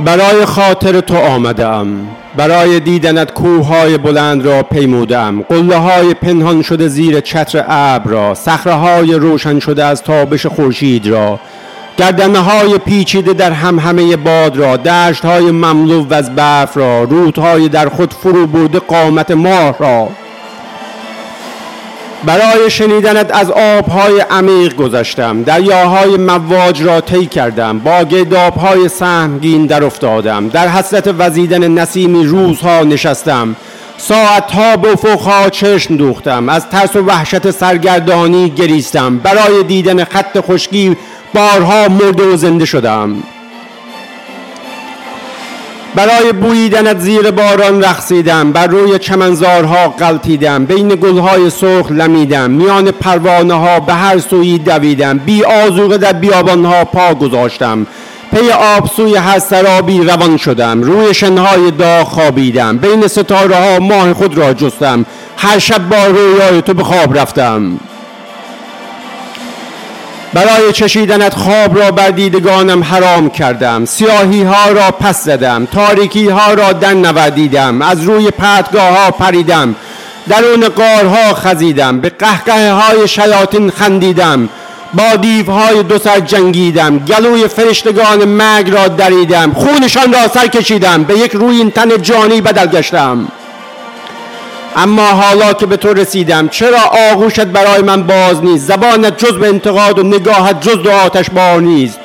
برای خاطر تو آمدم. برای دیدنت کوههای بلند را پیمودم. قله های پنهان شده زیر چتر ابر را. صخره های روشن شده از تابش خورشید را. گردنه های پیچیده در همه باد را. دشت های مملو از برف را. رودهای در خود فرو برده قامت ماه را. برای شنیدنت از آبهای عمیق گذشتم. دریاهای مواج را طی کردم. با گردابهای سهمگین در افتادم. در حسرت وزیدن نسیمی روزها نشستم. ساعتها به افقها چشم دوختم. از ترس و وحشت سرگردانی گریستم. برای دیدن خط خشکی بارها مرده و زنده شدم. برای بوییدنت زیر باران رقصیدم بر روی چمنزارها قلتیدم بین گلهای سرخ لمیدم میان پروانه ها به هر سویی دویدم بی آزوغه در بیابانها پا گذاشتم. پی آب سوی هر سرابی روان شدم روی شنهای داغ خوابیدم بین ستاره ها ماه خود را جستم هر شب با رویای تو به خواب رفتم. برای چشیدنت خواب را بر دیدگانم حرام کردم. سیاهی ها را پس زدم. تاریکی ها را دن نوردیدم از روی پتگاه ها پریدم. درون قارها خزیدم. به قهقه های شیاطین خندیدم. با دیوهای دو سر جنگیدم. گلوی فرشتگان مرگ را دریدم. خونشان را سر کشیدم. به یک روی تن جانی بدل گشتم. اما حالا که به تو رسیدم چرا آغوشت برای من باز نیست؟ زبانت جز به انتقاد و نگاهت جز دو آتش بار نیست.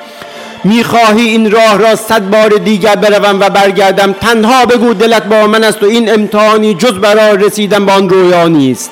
می‌خواهی این راه را صد بار دیگر بروم و برگردم؟ تنها بگو دلت با من است و این امتحانی جز برای رسیدن به آن رویا نیست.